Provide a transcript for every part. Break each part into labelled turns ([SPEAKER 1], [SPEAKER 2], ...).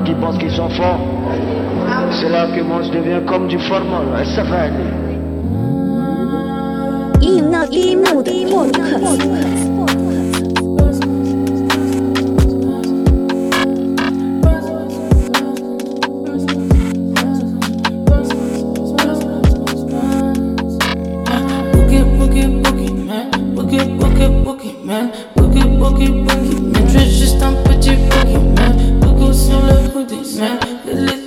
[SPEAKER 1] qui pensent qu'ils sont forts. C'est là que moi je deviens comme du formol. Ça va. man.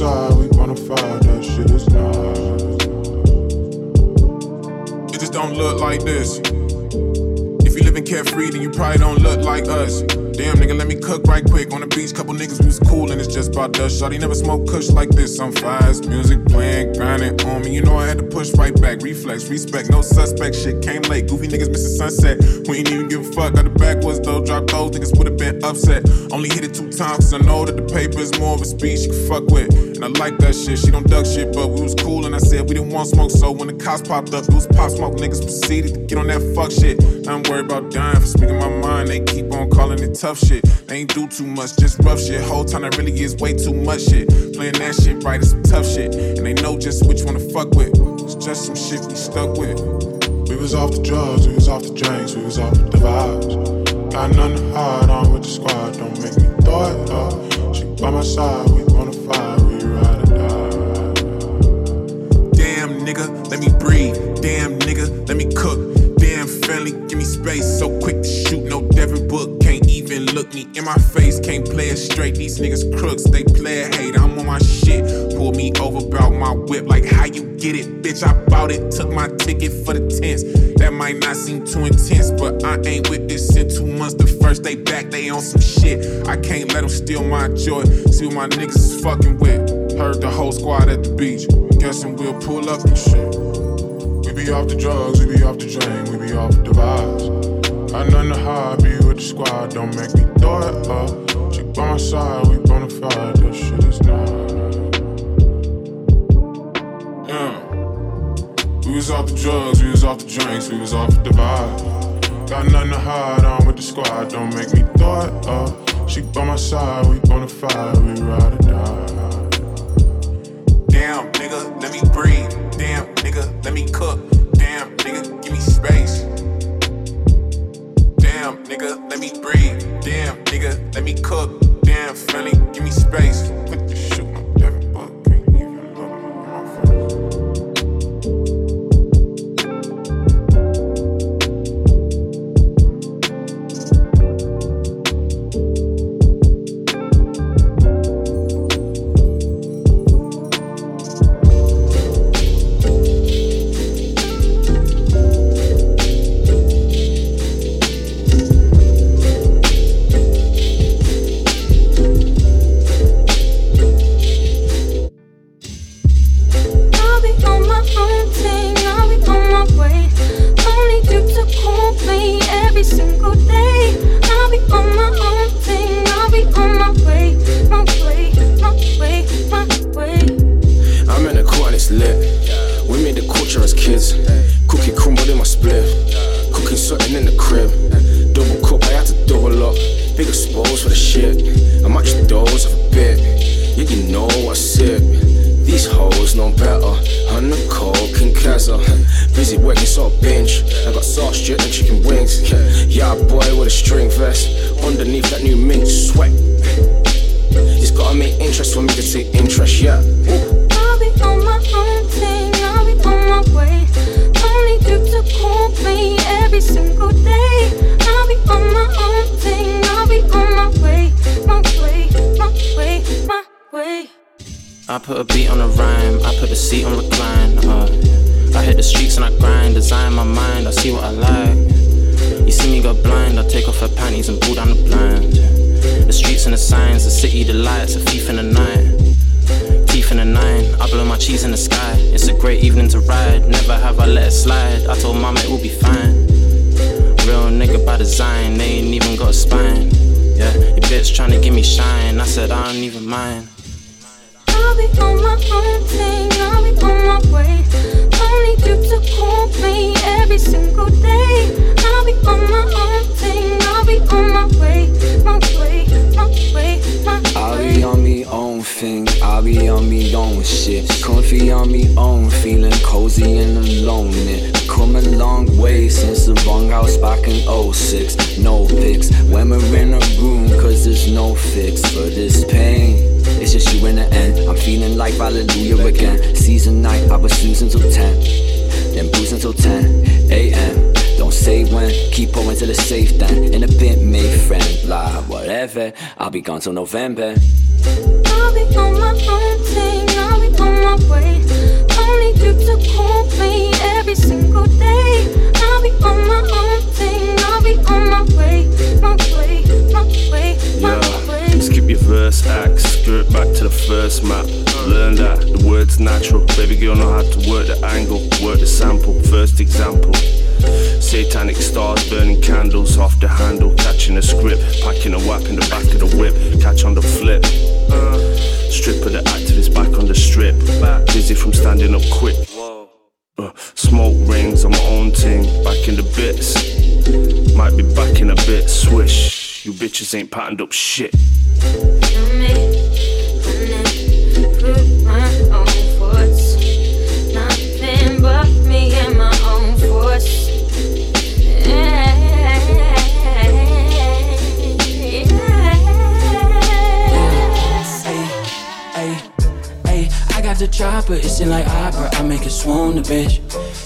[SPEAKER 2] side, we bonafide, that shit is nice. It just
[SPEAKER 3] don't look like this. If you living carefree, then you probably don't look like us. Damn, nigga, let me cook right quick. On the beach, couple niggas was cool and it's just about dust. Shawty never smoked kush like this. I'm fast, music playing, grinding on me. You know I had to push right back. Reflex, respect, no suspect. Shit came late. Goofy niggas missing sunset. We ain't even give a fuck. Got the backwards though. Drop those niggas would've been upset. Only hit it two times cause I know that the paper is more of a speech. she can fuck with. And I like that shit. She don't duck shit, but we was cool and I said we didn't want smoke. So when the cops popped up, it was pop smoke. Niggas proceeded to get on that fuck shit. I'm worried about dying for speaking my mind. They keep on calling it tough shit. They ain't do too much, just rough shit. Whole time that really is way too much shit. Playing that shit right is some tough shit. And they know just which one to fuck with. It's just some shit we stuck with.
[SPEAKER 4] We was off the drugs, we was off the drinks, we was off the vibes. Got nothing to hide on with the squad, don't make me throw it up. Uh, she by my side, we
[SPEAKER 3] my face. Can't play it straight. These niggas crooks, they play it hate. I'm on my shit. Pull me over, bout my whip. Like how you get it, bitch? I bought it. Took my ticket for the tents. That might not seem too intense, but I ain't with this in two months. The first day back, they on some shit. I can't let them steal my joy. See what my niggas is fucking with. Heard the whole squad at the beach. Guessing we'll pull up and shit.
[SPEAKER 4] We be off the drugs, we be off the drink, we be off the vibes. To hide, be with the squad, don't make me throw it up. She by my side, we bonafide, that shit is not.
[SPEAKER 3] Yeah. We was off the drugs, we was off the drinks, we was off the vibe.
[SPEAKER 4] Got nothing to hide, I'm with the squad, don't make me throw it up. She by my side, we bonafide, we ride or die.
[SPEAKER 3] Damn, nigga, let me breathe. Damn, nigga, let me cook. Nigga, let me breathe. Damn, nigga, let me cook. Damn, friendly, give me space.
[SPEAKER 5] Seat on recline. Uh, I hit the streets and I grind, design my mind, I see what I like. You see me go blind, I take off her panties and pull down the blind. The streets and the signs, the city, the lights, a thief in the night. Teeth in the nine, I blow my cheese in the sky. It's a great evening to ride, never have I let it slide. I told mama it will be fine. Real nigga by design, they ain't even got a spine. Yeah, your bitch tryna give me shine, I said I don't even mind.
[SPEAKER 6] I'll be on my hunting, I'll be on my way. I need you to hold me every single day. I'll be on my own thing, I'll be on my way. Don't
[SPEAKER 7] need
[SPEAKER 6] you
[SPEAKER 7] to call me own thing, I'll be on me own shit. Comfy on me own, feeling cozy and alone. It come a long way since the house back in 06. No pics when we're in a room, cause there's no fix for this pain. It's just you in the end. I'm feeling like hallelujah again. Season night, I was snoozing till 10. Then boozing till 10 a.m. Don't say when, keep going to the safe then. In a bit, make friend, blah, whatever. I'll be gone till November.
[SPEAKER 6] I'll be on my own thing, I'll be on my way. Don't need you to call me every single day. I'll be on my own thing, I'll be on my way, my way, my way, my
[SPEAKER 8] Yeah,
[SPEAKER 6] way.
[SPEAKER 8] skip your verse act, skirt back to the first map. Learn that the word's natural. Baby girl know how to work the angle, work the sample. First example. Satanic stars burning candles off the handle, catching a script, packing a whap in the back of the whip, catch on the flip. Strip of the activist back on the strip, dizzy from standing up quick. Uh, smoke rings on my own ting, back in the bits. Might be back in a bit, swish. You bitches ain't patterned up shit.
[SPEAKER 9] I got the chopper, it's in like opera. I make it swoon the bitch.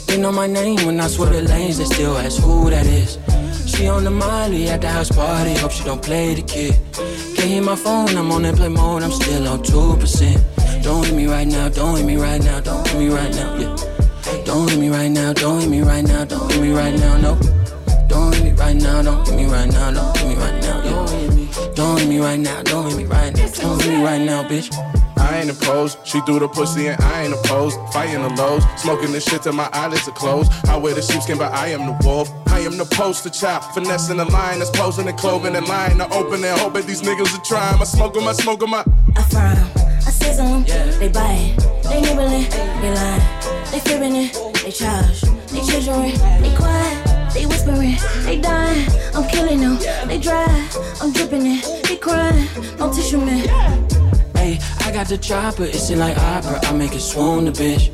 [SPEAKER 9] They know my name when I swear the lanes, they still ask who that is. She on the Molly at the house party, hope she don't play the kid. Can't hear my phone, I'm on airplane mode, I'm still on 2%. Don't hit me right now, don't hit me right now, don't hit me right now, yeah. Don't hit me right now, don't hit me right now, don't hit me right now, no. Don't hit me right now, don't hit me right now, don't hit me right now, yeah. Don't hit me right now, don't hit me right now, don't hit me right now, bitch.
[SPEAKER 3] I ain't opposed. She threw the pussy and I ain't opposed. Fighting the lows, smoking this shit till my eyelids are closed. I wear the sheepskin, but I am the wolf. I am the poster child, finessing the line that's posing and clothing in line. I open and hope that these niggas are trying. I smoke 'em, I smoke 'em, I.
[SPEAKER 10] I frown, I sizzle 'em, they buy it, they nibbling, they lying, they fibbing it, they charge, they chiseling, they quiet, they whispering, they dying, I'm killing them, they dry, I'm dripping it, they crying, no tissue man.
[SPEAKER 9] Hey, I got the chopper, it's in like opera. I make it swoon the bitch.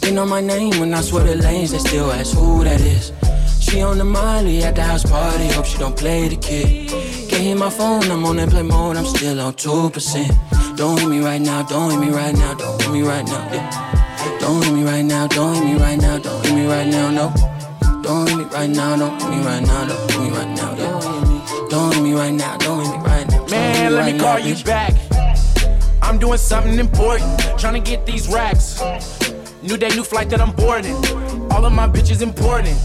[SPEAKER 9] They know my name when I swear the lanes, they still ask who that is. She on the Molly at the house party, hope she don't play the kid. Can't hear my phone, I'm on that play mode, I'm still on 2%. Don't hit me right now, don't hit me right now, don't hit me right now, yeah. Don't hit me right now, don't hit me right now, don't hit me right now, no. Don't hit me right now, don't hit me right now, don't hit me right now, yeah. Don't hit me right now, don't hit me right now. don't hit
[SPEAKER 11] Man, let me call you back. I'm doing something important, trying to get these racks. New day, new flight that I'm boarding. All of my bitches important.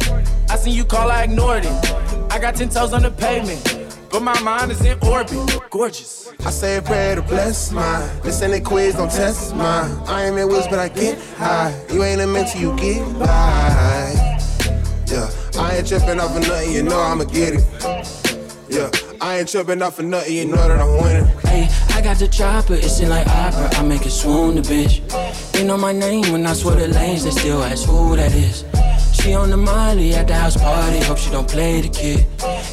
[SPEAKER 11] I seen you call, I ignored it. I got 10 toes on the pavement, but my mind is in orbit. Gorgeous.
[SPEAKER 12] I say a prayer to bless mine. This ain't a quiz, don't test mine. I am in woods, but I get high. You ain't a mentor, you get by. Yeah, I ain't tripping off of nothing, you know I'ma get it. Yeah, I ain't tripping off for nothing, you know that I'm winning.
[SPEAKER 9] Hey, I got the chopper, it's in like opera. I make it swoon the bitch. They know my name when I swear the lanes, they still ask who that is. She on the Molly at the house party, hope she don't play the kid.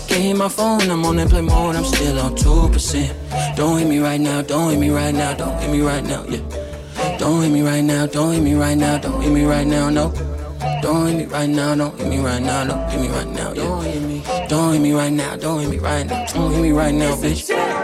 [SPEAKER 9] Can't hear my phone, I'm on that play mode, I'm still on 2%. Don't hit me right now, don't hit me right now, don't hit me right now, yeah. Don't hit me right now, don't hit me right now, don't hit me right now, no. Don't hit me right now, don't hit me right now, don't hit me right now. Yeah. Don't hit me, don't hit me right now, don't hit me right now, don't hit me right now, bitch.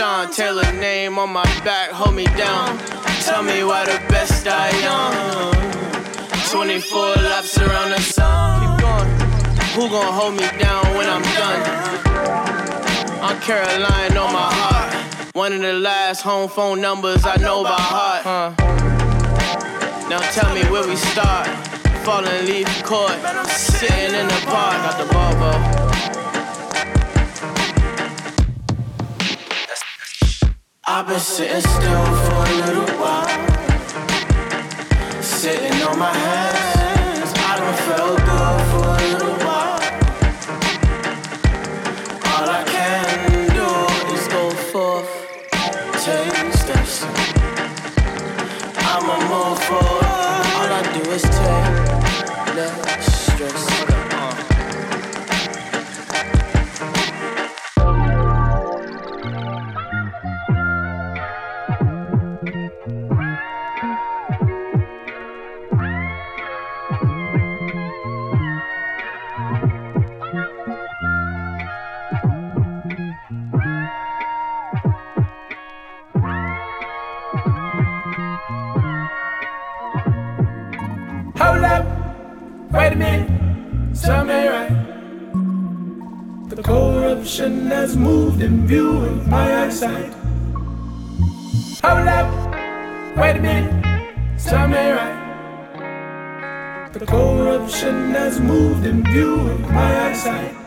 [SPEAKER 13] Sean Taylor name on my back, hold me down. Tell me why the best I am. 24 laps around the sun. Keep going. Who gon' hold me down when I'm done? I'm Caroline on my heart. One of the last home phone numbers I know by heart. Huh. Now tell me where we start. Falling leaf court, sitting in the park, got the Volvo. I've been sitting still for a little while, sitting on my hands.
[SPEAKER 14] Has moved in view of my eyesight. Hold up, wait a minute, tell me right. The corruption has moved in view of my eyesight.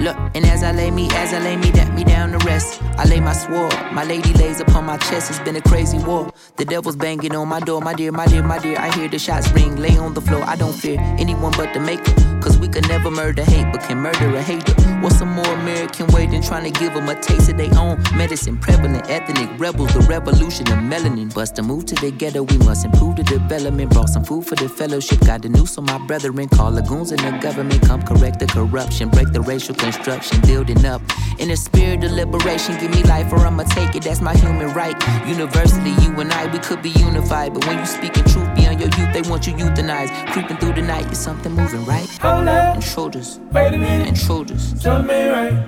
[SPEAKER 15] Look, and as I lay me, as I lay me, that me down to rest. I lay my sword, my lady lays upon my chest. It's been a crazy war. The devil's banging on my door, my dear, my dear, my dear. I hear the shots ring, lay on the floor. I don't fear anyone but the maker. Cause we could never murder hate, but can murder a hater. What's a more American way than trying to give them a taste of their own medicine? Prevalent ethnic rebels, the revolution of melanin. Bust a move to the ghetto, we must improve the development. Brought some food for the fellowship, got the news on my brethren. Call lagoons in the government, come correct the corruption, break the racial construction, building up. In a spirit of liberation, give me life or I'ma take it, that's my human right. Universally, you and I, we could be unified. But when you speaking truth beyond your youth, they want you euthanized. Creeping through the night, is something moving, right?
[SPEAKER 14] Hold up.
[SPEAKER 15] Intruders.
[SPEAKER 14] Wait a minute.
[SPEAKER 15] Intruders.
[SPEAKER 14] Tell me right.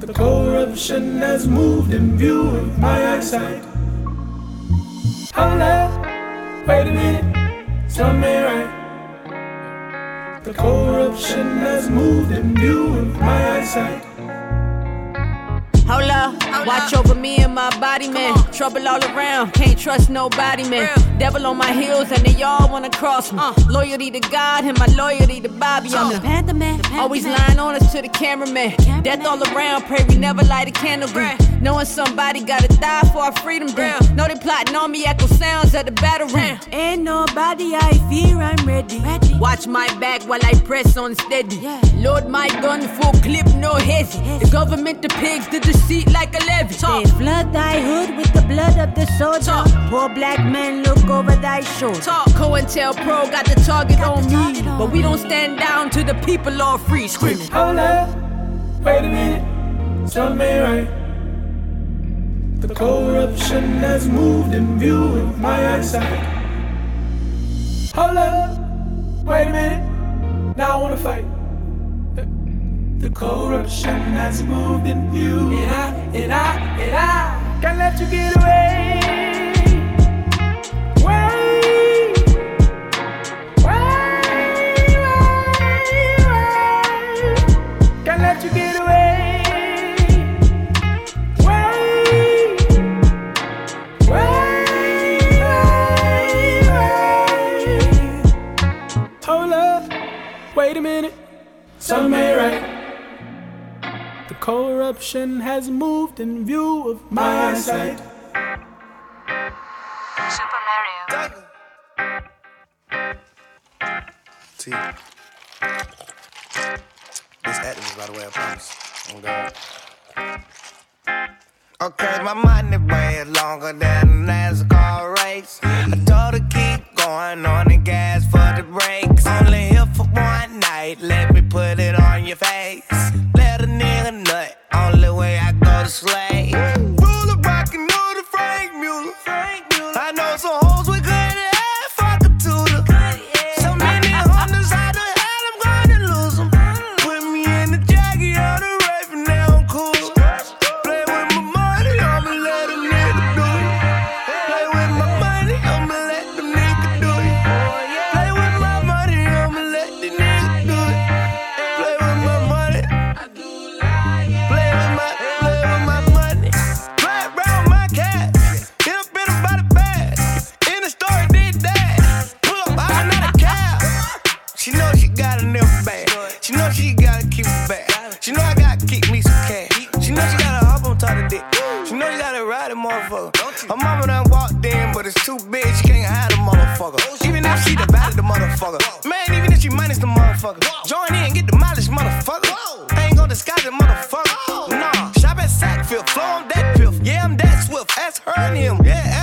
[SPEAKER 14] The corruption has moved in view of my eyesight. Hold up. Wait a minute. Tell me right. The corruption has moved in view of my eyesight.
[SPEAKER 16] Hold up, watch over me and my body, man. Trouble all around, can't trust nobody, man. Devil on my heels, and they all wanna cross me. Uh. Loyalty to God and my loyalty to Bobby. I'm the Panther man. Always lying on us to the cameraman. Death all around, pray we never light a candle green. Knowing somebody gotta die for our freedom, damn. Know they plotting on me, echo sounds at the battle ring.
[SPEAKER 17] Ain't nobody I fear, I'm ready. ready.
[SPEAKER 16] Watch my back while I press on steady. Yeah. Load my gun, full clip, no hezzy. The government, the pigs, the deceit like a levy.
[SPEAKER 17] They flood thy hood with the blood of the soldier. Talk. Poor black man look over thy shoulder.
[SPEAKER 16] Talk, Pro got the target got on the target me. On but we don't stand down to the people all free. Screaming.
[SPEAKER 14] Hold up, wait a minute, Tell me right. The corruption has moved in view of my eyesight. Hold up, wait a minute, now I wanna fight. The corruption has moved in view. And I, and I, and I can't let you get away. my.
[SPEAKER 18] Super Mario.
[SPEAKER 12] T. This Atlas, by the way, I promise. I'm God. Okay, my money way longer than a NASCAR race. I told her keep going on the gas for the brakes. Only here for one night, let me put it on your face. Let a nigga nut, only way I go to slay. disguising, motherfucker. Nah, shop at Sackville. flow on that piff. Yeah, I'm that swift. Ask her and him. Yeah,